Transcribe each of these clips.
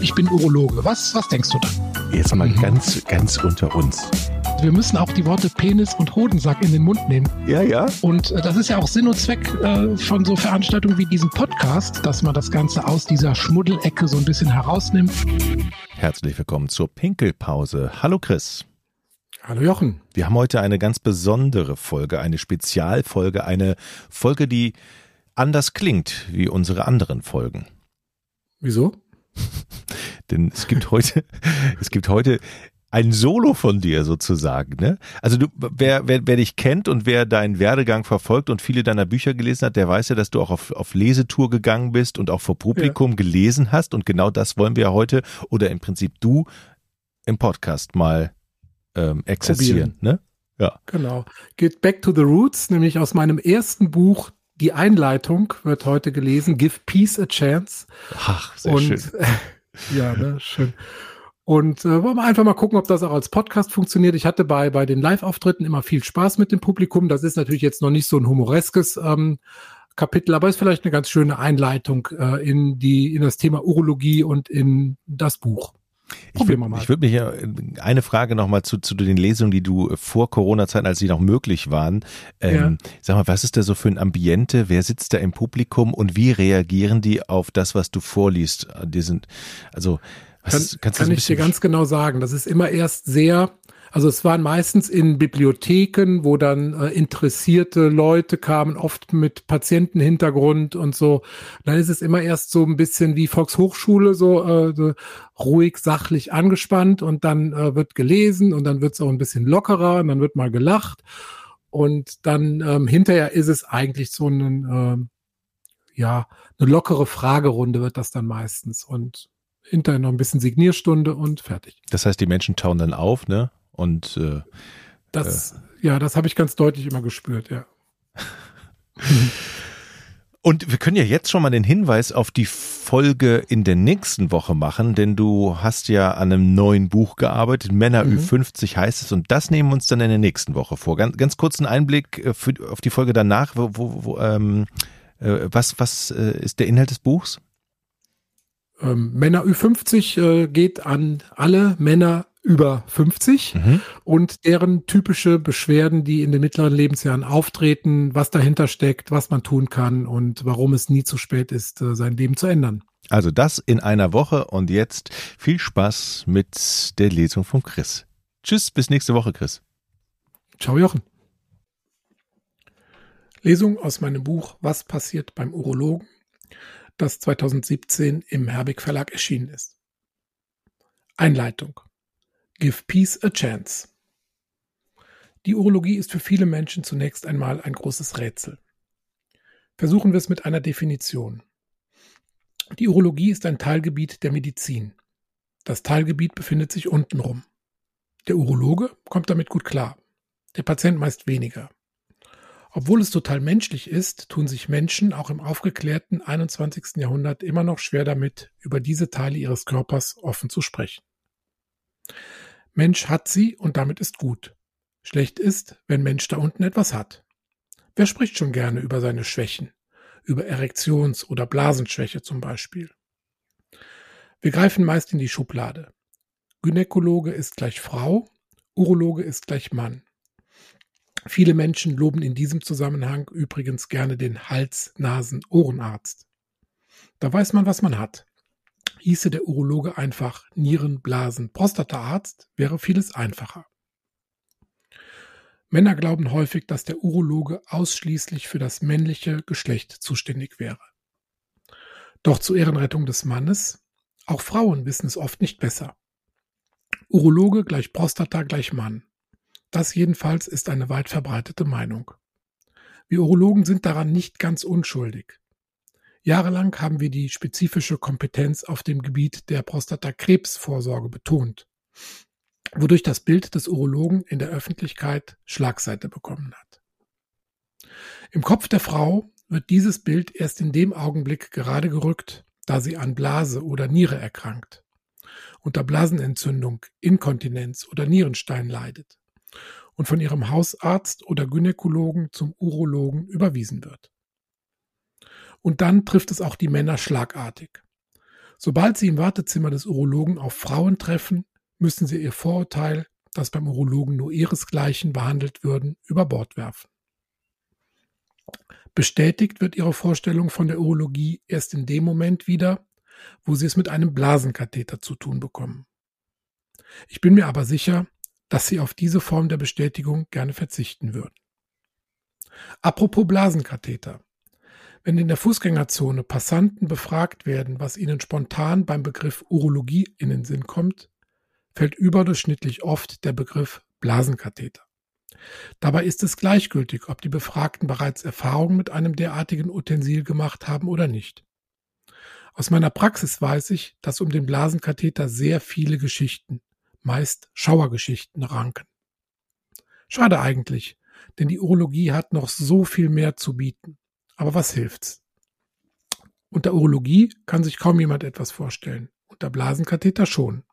ich bin Urologe. Was, was denkst du dann? Jetzt mal mhm. ganz, ganz unter uns. Wir müssen auch die Worte Penis und Hodensack in den Mund nehmen. Ja, ja. Und äh, das ist ja auch Sinn und Zweck äh, von so Veranstaltungen wie diesem Podcast, dass man das Ganze aus dieser Schmuddelecke so ein bisschen herausnimmt. Herzlich willkommen zur Pinkelpause. Hallo Chris. Hallo Jochen. Wir haben heute eine ganz besondere Folge, eine Spezialfolge, eine Folge, die anders klingt wie unsere anderen Folgen. Wieso? Denn es gibt heute, es gibt heute ein Solo von dir sozusagen, ne? Also du, wer, wer, wer dich kennt und wer deinen Werdegang verfolgt und viele deiner Bücher gelesen hat, der weiß ja, dass du auch auf, auf Lesetour gegangen bist und auch vor Publikum ja. gelesen hast und genau das wollen wir heute oder im Prinzip du im Podcast mal ähm, exerzieren, ne? Ja. Genau. Geht back to the roots, nämlich aus meinem ersten Buch die Einleitung wird heute gelesen, Give Peace a Chance. Ach, sehr und, schön. ja, ne, schön. Und äh, wollen wir einfach mal gucken, ob das auch als Podcast funktioniert. Ich hatte bei, bei den Live-Auftritten immer viel Spaß mit dem Publikum. Das ist natürlich jetzt noch nicht so ein humoreskes ähm, Kapitel, aber ist vielleicht eine ganz schöne Einleitung äh, in die in das Thema Urologie und in das Buch. Ich würde würd mich ja eine Frage nochmal zu, zu den Lesungen, die du vor Corona-Zeiten, als sie noch möglich waren. Ähm, ja. Sag mal, was ist da so für ein Ambiente? Wer sitzt da im Publikum und wie reagieren die auf das, was du vorliest? Die sind, also was, kann, kann ich dir ganz genau sagen. Das ist immer erst sehr, also es waren meistens in Bibliotheken, wo dann äh, interessierte Leute kamen, oft mit Patientenhintergrund und so. Dann ist es immer erst so ein bisschen wie Volkshochschule, so, äh, so ruhig, sachlich angespannt und dann äh, wird gelesen und dann wird es auch ein bisschen lockerer und dann wird mal gelacht. Und dann ähm, hinterher ist es eigentlich so ein, äh, ja, eine lockere Fragerunde wird das dann meistens. Und hinterher noch ein bisschen Signierstunde und fertig. Das heißt, die Menschen tauen dann auf, ne? Und äh, das, äh, ja, das habe ich ganz deutlich immer gespürt, ja. Und wir können ja jetzt schon mal den Hinweis auf die Folge in der nächsten Woche machen, denn du hast ja an einem neuen Buch gearbeitet, Männer mhm. Ü50 heißt es, und das nehmen wir uns dann in der nächsten Woche vor. Ganz, ganz kurzen Einblick äh, für, auf die Folge danach. Wo, wo, wo, ähm, äh, was was äh, ist der Inhalt des Buchs? ähm, Männer Ü50 äh, geht an alle Männer über 50 mhm. und deren typische Beschwerden, die in den mittleren Lebensjahren auftreten, was dahinter steckt, was man tun kann und warum es nie zu spät ist, äh, sein Leben zu ändern. Also das in einer Woche und jetzt viel Spaß mit der Lesung von Chris. Tschüss, bis nächste Woche, Chris. Ciao, Jochen. Lesung aus meinem Buch Was passiert beim Urologen das 2017 im Herbig Verlag erschienen ist. Einleitung. Give Peace a Chance. Die Urologie ist für viele Menschen zunächst einmal ein großes Rätsel. Versuchen wir es mit einer Definition. Die Urologie ist ein Teilgebiet der Medizin. Das Teilgebiet befindet sich untenrum. Der Urologe kommt damit gut klar, der Patient meist weniger. Obwohl es total menschlich ist, tun sich Menschen auch im aufgeklärten 21. Jahrhundert immer noch schwer damit, über diese Teile ihres Körpers offen zu sprechen. Mensch hat sie und damit ist gut. Schlecht ist, wenn Mensch da unten etwas hat. Wer spricht schon gerne über seine Schwächen, über Erektions- oder Blasenschwäche zum Beispiel? Wir greifen meist in die Schublade. Gynäkologe ist gleich Frau, Urologe ist gleich Mann. Viele Menschen loben in diesem Zusammenhang übrigens gerne den Hals-Nasen-Ohrenarzt. Da weiß man, was man hat. Hieße der Urologe einfach Nieren-, Blasen-, Prostataarzt, wäre vieles einfacher. Männer glauben häufig, dass der Urologe ausschließlich für das männliche Geschlecht zuständig wäre. Doch zur Ehrenrettung des Mannes, auch Frauen wissen es oft nicht besser. Urologe gleich Prostata gleich Mann. Das jedenfalls ist eine weit verbreitete Meinung. Wir Urologen sind daran nicht ganz unschuldig. Jahrelang haben wir die spezifische Kompetenz auf dem Gebiet der Prostatakrebsvorsorge betont, wodurch das Bild des Urologen in der Öffentlichkeit Schlagseite bekommen hat. Im Kopf der Frau wird dieses Bild erst in dem Augenblick gerade gerückt, da sie an Blase oder Niere erkrankt, unter Blasenentzündung, Inkontinenz oder Nierenstein leidet und von ihrem Hausarzt oder Gynäkologen zum Urologen überwiesen wird. Und dann trifft es auch die Männer schlagartig. Sobald Sie im Wartezimmer des Urologen auf Frauen treffen, müssen Sie Ihr Vorurteil, dass beim Urologen nur ihresgleichen behandelt würden, über Bord werfen. Bestätigt wird Ihre Vorstellung von der Urologie erst in dem Moment wieder, wo Sie es mit einem Blasenkatheter zu tun bekommen. Ich bin mir aber sicher, dass Sie auf diese Form der Bestätigung gerne verzichten würden. Apropos Blasenkatheter. Wenn in der Fußgängerzone Passanten befragt werden, was ihnen spontan beim Begriff Urologie in den Sinn kommt, fällt überdurchschnittlich oft der Begriff Blasenkatheter. Dabei ist es gleichgültig, ob die Befragten bereits Erfahrungen mit einem derartigen Utensil gemacht haben oder nicht. Aus meiner Praxis weiß ich, dass um den Blasenkatheter sehr viele Geschichten, meist Schauergeschichten, ranken. Schade eigentlich, denn die Urologie hat noch so viel mehr zu bieten. Aber was hilft's? Unter Urologie kann sich kaum jemand etwas vorstellen, unter Blasenkatheter schon.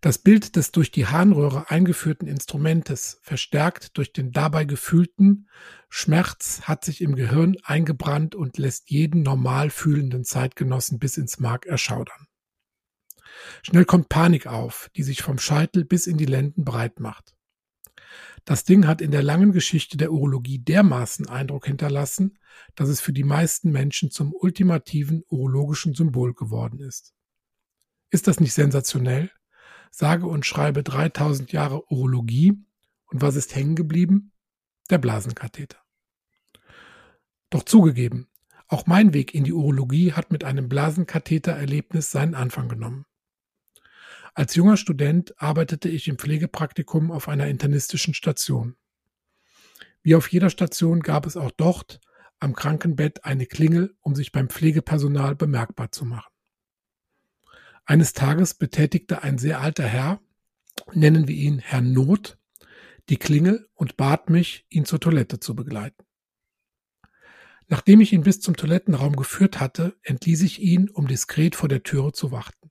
Das Bild des durch die Harnröhre eingeführten Instrumentes, verstärkt durch den dabei gefühlten Schmerz, hat sich im Gehirn eingebrannt und lässt jeden normal fühlenden Zeitgenossen bis ins Mark erschaudern. Schnell kommt Panik auf, die sich vom Scheitel bis in die Lenden breit macht. Das Ding hat in der langen Geschichte der Urologie dermaßen Eindruck hinterlassen, dass es für die meisten Menschen zum ultimativen urologischen Symbol geworden ist. Ist das nicht sensationell? Sage und schreibe 3000 Jahre Urologie und was ist hängen geblieben? Der Blasenkatheter. Doch zugegeben, auch mein Weg in die Urologie hat mit einem Blasenkatheter-Erlebnis seinen Anfang genommen. Als junger Student arbeitete ich im Pflegepraktikum auf einer internistischen Station. Wie auf jeder Station gab es auch dort am Krankenbett eine Klingel, um sich beim Pflegepersonal bemerkbar zu machen. Eines Tages betätigte ein sehr alter Herr, nennen wir ihn Herr Not, die Klingel und bat mich, ihn zur Toilette zu begleiten. Nachdem ich ihn bis zum Toilettenraum geführt hatte, entließ ich ihn, um diskret vor der Türe zu warten.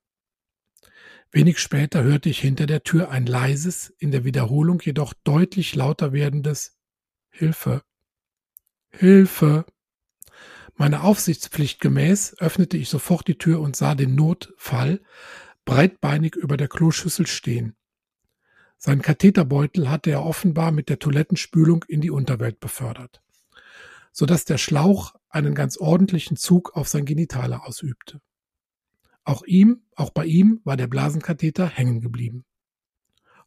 Wenig später hörte ich hinter der Tür ein leises, in der Wiederholung jedoch deutlich lauter werdendes Hilfe. Hilfe. Meiner Aufsichtspflicht gemäß öffnete ich sofort die Tür und sah den Notfall breitbeinig über der Kloschüssel stehen. Sein Katheterbeutel hatte er offenbar mit der Toilettenspülung in die Unterwelt befördert, so dass der Schlauch einen ganz ordentlichen Zug auf sein Genitale ausübte. Auch ihm, auch bei ihm war der Blasenkatheter hängen geblieben.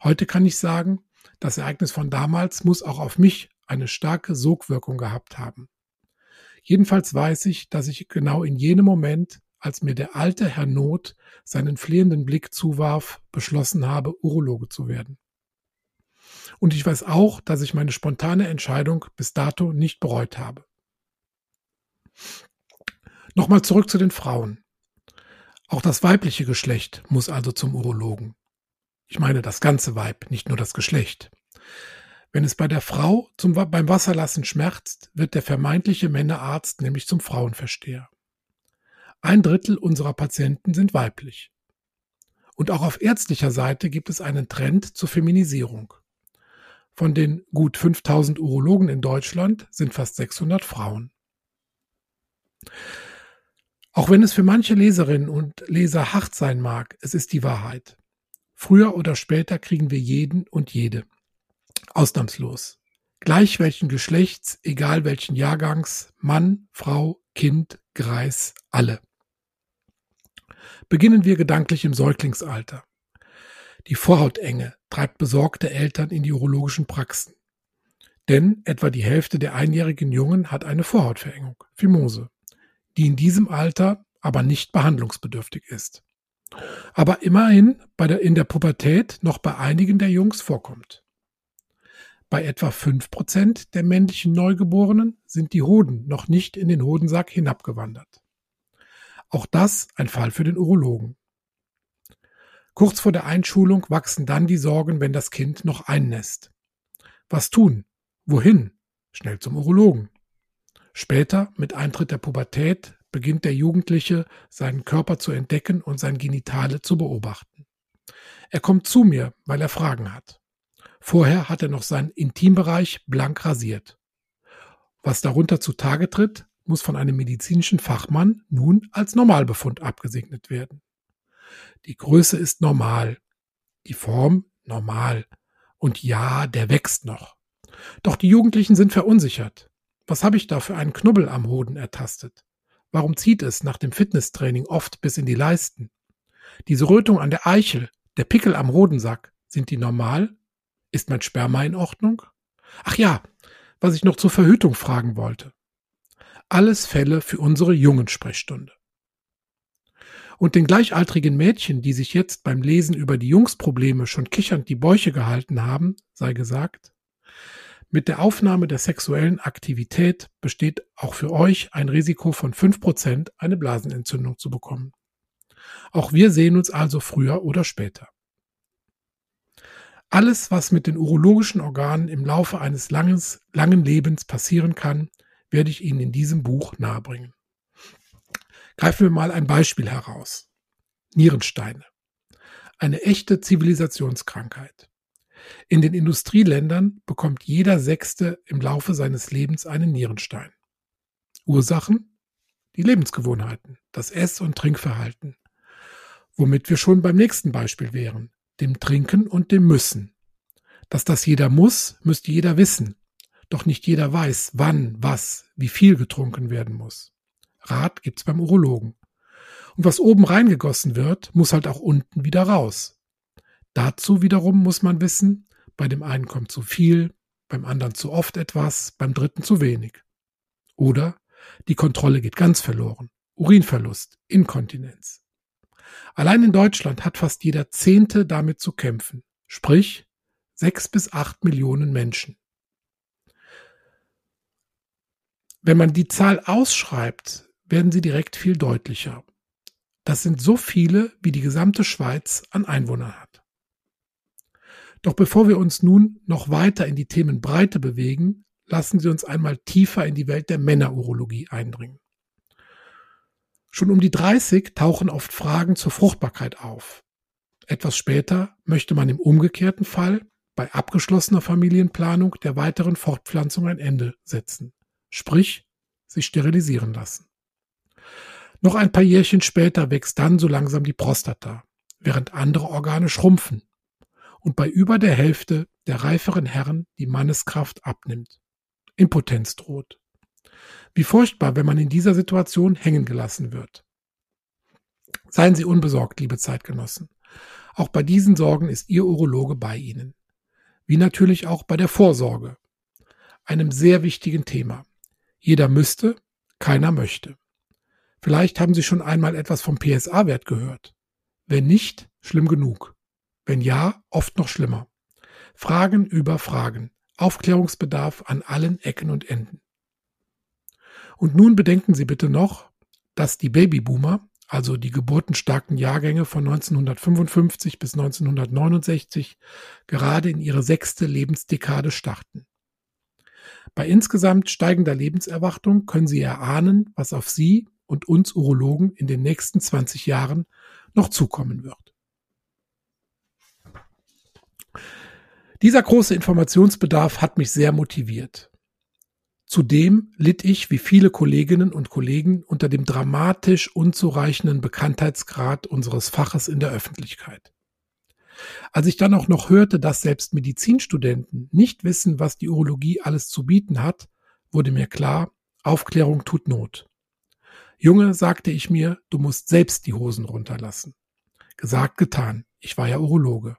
Heute kann ich sagen, das Ereignis von damals muss auch auf mich eine starke Sogwirkung gehabt haben. Jedenfalls weiß ich, dass ich genau in jenem Moment, als mir der alte Herr Not seinen flehenden Blick zuwarf, beschlossen habe, Urologe zu werden. Und ich weiß auch, dass ich meine spontane Entscheidung bis dato nicht bereut habe. Nochmal zurück zu den Frauen. Auch das weibliche Geschlecht muss also zum Urologen. Ich meine das ganze Weib, nicht nur das Geschlecht. Wenn es bei der Frau zum, beim Wasserlassen schmerzt, wird der vermeintliche Männerarzt nämlich zum Frauenversteher. Ein Drittel unserer Patienten sind weiblich. Und auch auf ärztlicher Seite gibt es einen Trend zur Feminisierung. Von den gut 5000 Urologen in Deutschland sind fast 600 Frauen. Auch wenn es für manche Leserinnen und Leser hart sein mag, es ist die Wahrheit. Früher oder später kriegen wir jeden und jede. Ausnahmslos. Gleich welchen Geschlechts, egal welchen Jahrgangs, Mann, Frau, Kind, Greis, alle. Beginnen wir gedanklich im Säuglingsalter. Die Vorhautenge treibt besorgte Eltern in die urologischen Praxen. Denn etwa die Hälfte der einjährigen Jungen hat eine Vorhautverengung, Fimose die in diesem Alter aber nicht behandlungsbedürftig ist. Aber immerhin bei der, in der Pubertät noch bei einigen der Jungs vorkommt. Bei etwa fünf Prozent der männlichen Neugeborenen sind die Hoden noch nicht in den Hodensack hinabgewandert. Auch das ein Fall für den Urologen. Kurz vor der Einschulung wachsen dann die Sorgen, wenn das Kind noch einnässt. Was tun? Wohin? Schnell zum Urologen. Später, mit Eintritt der Pubertät, beginnt der Jugendliche seinen Körper zu entdecken und sein Genitale zu beobachten. Er kommt zu mir, weil er Fragen hat. Vorher hat er noch seinen Intimbereich blank rasiert. Was darunter zutage tritt, muss von einem medizinischen Fachmann nun als Normalbefund abgesegnet werden. Die Größe ist normal, die Form normal und ja, der wächst noch. Doch die Jugendlichen sind verunsichert. Was habe ich da für einen Knubbel am Hoden ertastet? Warum zieht es nach dem Fitnesstraining oft bis in die Leisten? Diese Rötung an der Eichel, der Pickel am Hodensack, sind die normal? Ist mein Sperma in Ordnung? Ach ja, was ich noch zur Verhütung fragen wollte. Alles Fälle für unsere Jungen-Sprechstunde. Und den gleichaltrigen Mädchen, die sich jetzt beim Lesen über die Jungsprobleme schon kichernd die Bäuche gehalten haben, sei gesagt, mit der Aufnahme der sexuellen Aktivität besteht auch für euch ein Risiko von fünf Prozent, eine Blasenentzündung zu bekommen. Auch wir sehen uns also früher oder später. Alles, was mit den urologischen Organen im Laufe eines langes, langen Lebens passieren kann, werde ich Ihnen in diesem Buch nahebringen. Greifen wir mal ein Beispiel heraus. Nierensteine. Eine echte Zivilisationskrankheit. In den Industrieländern bekommt jeder Sechste im Laufe seines Lebens einen Nierenstein. Ursachen? Die Lebensgewohnheiten, das Ess- und Trinkverhalten. Womit wir schon beim nächsten Beispiel wären, dem Trinken und dem Müssen. Dass das jeder muss, müsste jeder wissen. Doch nicht jeder weiß, wann, was, wie viel getrunken werden muss. Rat gibt's beim Urologen. Und was oben reingegossen wird, muss halt auch unten wieder raus. Dazu wiederum muss man wissen, bei dem einen kommt zu viel, beim anderen zu oft etwas, beim dritten zu wenig. Oder die Kontrolle geht ganz verloren. Urinverlust, Inkontinenz. Allein in Deutschland hat fast jeder Zehnte damit zu kämpfen. Sprich, sechs bis acht Millionen Menschen. Wenn man die Zahl ausschreibt, werden sie direkt viel deutlicher. Das sind so viele, wie die gesamte Schweiz an Einwohnern hat. Doch bevor wir uns nun noch weiter in die Themenbreite bewegen, lassen Sie uns einmal tiefer in die Welt der Männerurologie eindringen. Schon um die 30 tauchen oft Fragen zur Fruchtbarkeit auf. Etwas später möchte man im umgekehrten Fall bei abgeschlossener Familienplanung der weiteren Fortpflanzung ein Ende setzen, sprich sich sterilisieren lassen. Noch ein paar Jährchen später wächst dann so langsam die Prostata, während andere Organe schrumpfen und bei über der Hälfte der reiferen Herren die Manneskraft abnimmt. Impotenz droht. Wie furchtbar, wenn man in dieser Situation hängen gelassen wird. Seien Sie unbesorgt, liebe Zeitgenossen. Auch bei diesen Sorgen ist Ihr Urologe bei Ihnen. Wie natürlich auch bei der Vorsorge. Einem sehr wichtigen Thema. Jeder müsste, keiner möchte. Vielleicht haben Sie schon einmal etwas vom PSA-Wert gehört. Wenn nicht, schlimm genug. Wenn ja, oft noch schlimmer. Fragen über Fragen. Aufklärungsbedarf an allen Ecken und Enden. Und nun bedenken Sie bitte noch, dass die Babyboomer, also die geburtenstarken Jahrgänge von 1955 bis 1969, gerade in ihre sechste Lebensdekade starten. Bei insgesamt steigender Lebenserwartung können Sie erahnen, was auf Sie und uns Urologen in den nächsten 20 Jahren noch zukommen wird. Dieser große Informationsbedarf hat mich sehr motiviert. Zudem litt ich wie viele Kolleginnen und Kollegen unter dem dramatisch unzureichenden Bekanntheitsgrad unseres Faches in der Öffentlichkeit. Als ich dann auch noch hörte, dass selbst Medizinstudenten nicht wissen, was die Urologie alles zu bieten hat, wurde mir klar, Aufklärung tut Not. Junge, sagte ich mir, du musst selbst die Hosen runterlassen. Gesagt, getan. Ich war ja Urologe.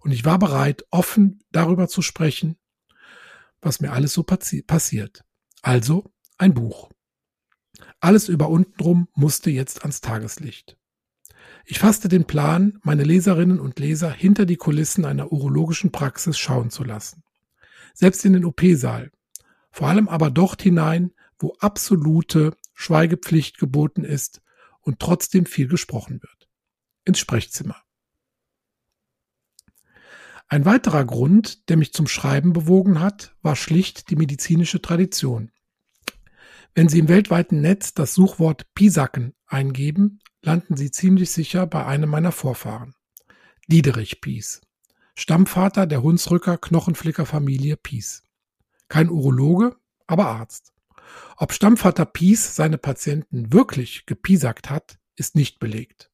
Und ich war bereit, offen darüber zu sprechen, was mir alles so passi passiert. Also ein Buch. Alles über untenrum musste jetzt ans Tageslicht. Ich fasste den Plan, meine Leserinnen und Leser hinter die Kulissen einer urologischen Praxis schauen zu lassen. Selbst in den OP-Saal. Vor allem aber dort hinein, wo absolute Schweigepflicht geboten ist und trotzdem viel gesprochen wird. Ins Sprechzimmer. Ein weiterer Grund, der mich zum Schreiben bewogen hat, war schlicht die medizinische Tradition. Wenn Sie im weltweiten Netz das Suchwort Pisacken eingeben, landen Sie ziemlich sicher bei einem meiner Vorfahren. Diederich Pies. Stammvater der Hunsrücker Knochenflicker Familie Pies. Kein Urologe, aber Arzt. Ob Stammvater Pies seine Patienten wirklich gepiesackt hat, ist nicht belegt.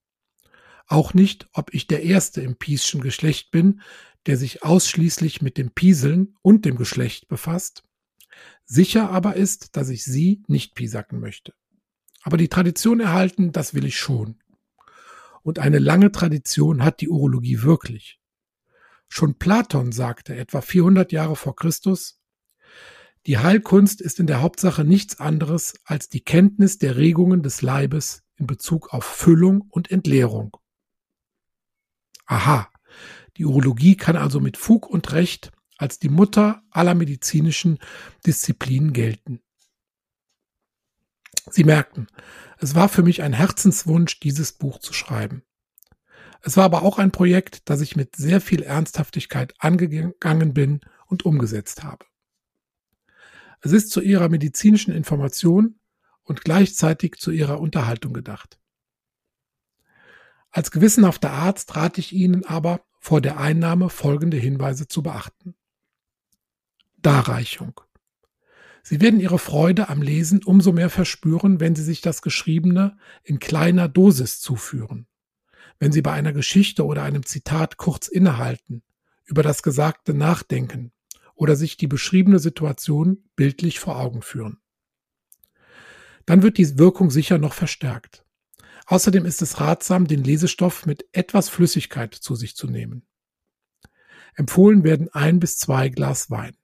Auch nicht, ob ich der Erste im Pieschen Geschlecht bin, der sich ausschließlich mit dem Pieseln und dem Geschlecht befasst. Sicher aber ist, dass ich sie nicht piesacken möchte. Aber die Tradition erhalten, das will ich schon. Und eine lange Tradition hat die Urologie wirklich. Schon Platon sagte etwa 400 Jahre vor Christus, die Heilkunst ist in der Hauptsache nichts anderes als die Kenntnis der Regungen des Leibes in Bezug auf Füllung und Entleerung. Aha, die Urologie kann also mit Fug und Recht als die Mutter aller medizinischen Disziplinen gelten. Sie merkten, es war für mich ein Herzenswunsch, dieses Buch zu schreiben. Es war aber auch ein Projekt, das ich mit sehr viel Ernsthaftigkeit angegangen bin und umgesetzt habe. Es ist zu ihrer medizinischen Information und gleichzeitig zu ihrer Unterhaltung gedacht. Als gewissenhafter Arzt rate ich Ihnen aber, vor der Einnahme folgende Hinweise zu beachten. Darreichung. Sie werden Ihre Freude am Lesen umso mehr verspüren, wenn Sie sich das Geschriebene in kleiner Dosis zuführen. Wenn Sie bei einer Geschichte oder einem Zitat kurz innehalten, über das Gesagte nachdenken oder sich die beschriebene Situation bildlich vor Augen führen. Dann wird die Wirkung sicher noch verstärkt. Außerdem ist es ratsam, den Lesestoff mit etwas Flüssigkeit zu sich zu nehmen. Empfohlen werden ein bis zwei Glas Wein.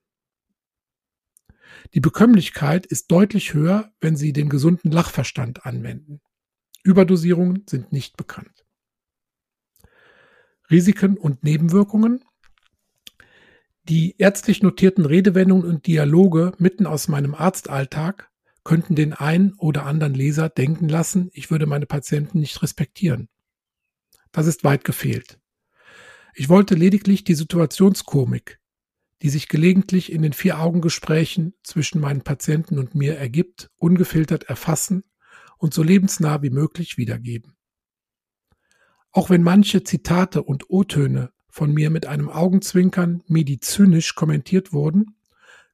Die Bekömmlichkeit ist deutlich höher, wenn Sie den gesunden Lachverstand anwenden. Überdosierungen sind nicht bekannt. Risiken und Nebenwirkungen. Die ärztlich notierten Redewendungen und Dialoge mitten aus meinem Arztalltag könnten den einen oder anderen Leser denken lassen, ich würde meine Patienten nicht respektieren. Das ist weit gefehlt. Ich wollte lediglich die Situationskomik, die sich gelegentlich in den Vier-Augen-Gesprächen zwischen meinen Patienten und mir ergibt, ungefiltert erfassen und so lebensnah wie möglich wiedergeben. Auch wenn manche Zitate und O-Töne von mir mit einem Augenzwinkern medizynisch kommentiert wurden,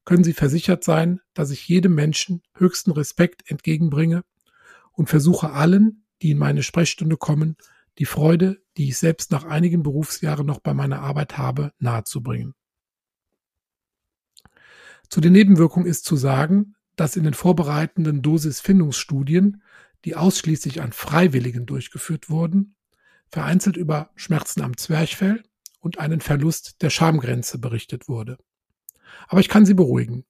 können Sie versichert sein, dass ich jedem Menschen höchsten Respekt entgegenbringe und versuche allen, die in meine Sprechstunde kommen, die Freude, die ich selbst nach einigen Berufsjahren noch bei meiner Arbeit habe, nahezubringen. Zu den Nebenwirkungen ist zu sagen, dass in den vorbereitenden Dosisfindungsstudien, die ausschließlich an Freiwilligen durchgeführt wurden, vereinzelt über Schmerzen am Zwerchfell und einen Verlust der Schamgrenze berichtet wurde. Aber ich kann Sie beruhigen.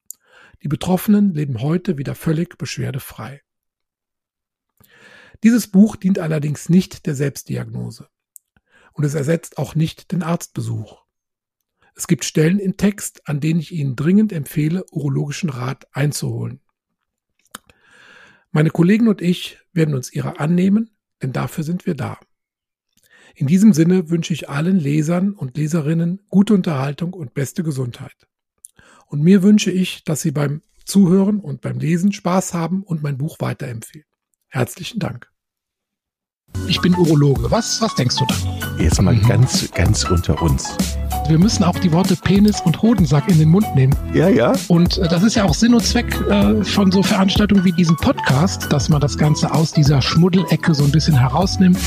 Die Betroffenen leben heute wieder völlig beschwerdefrei. Dieses Buch dient allerdings nicht der Selbstdiagnose. Und es ersetzt auch nicht den Arztbesuch. Es gibt Stellen im Text, an denen ich Ihnen dringend empfehle, urologischen Rat einzuholen. Meine Kollegen und ich werden uns ihrer annehmen, denn dafür sind wir da. In diesem Sinne wünsche ich allen Lesern und Leserinnen gute Unterhaltung und beste Gesundheit. Und mir wünsche ich, dass Sie beim Zuhören und beim Lesen Spaß haben und mein Buch weiterempfehlen. Herzlichen Dank. Ich bin Urologe. Was, was denkst du da? Jetzt mal ganz, ganz unter uns wir müssen auch die Worte Penis und Hodensack in den Mund nehmen. Ja, ja. Und äh, das ist ja auch Sinn und Zweck äh, von so Veranstaltungen wie diesem Podcast, dass man das Ganze aus dieser Schmuddelecke so ein bisschen herausnimmt.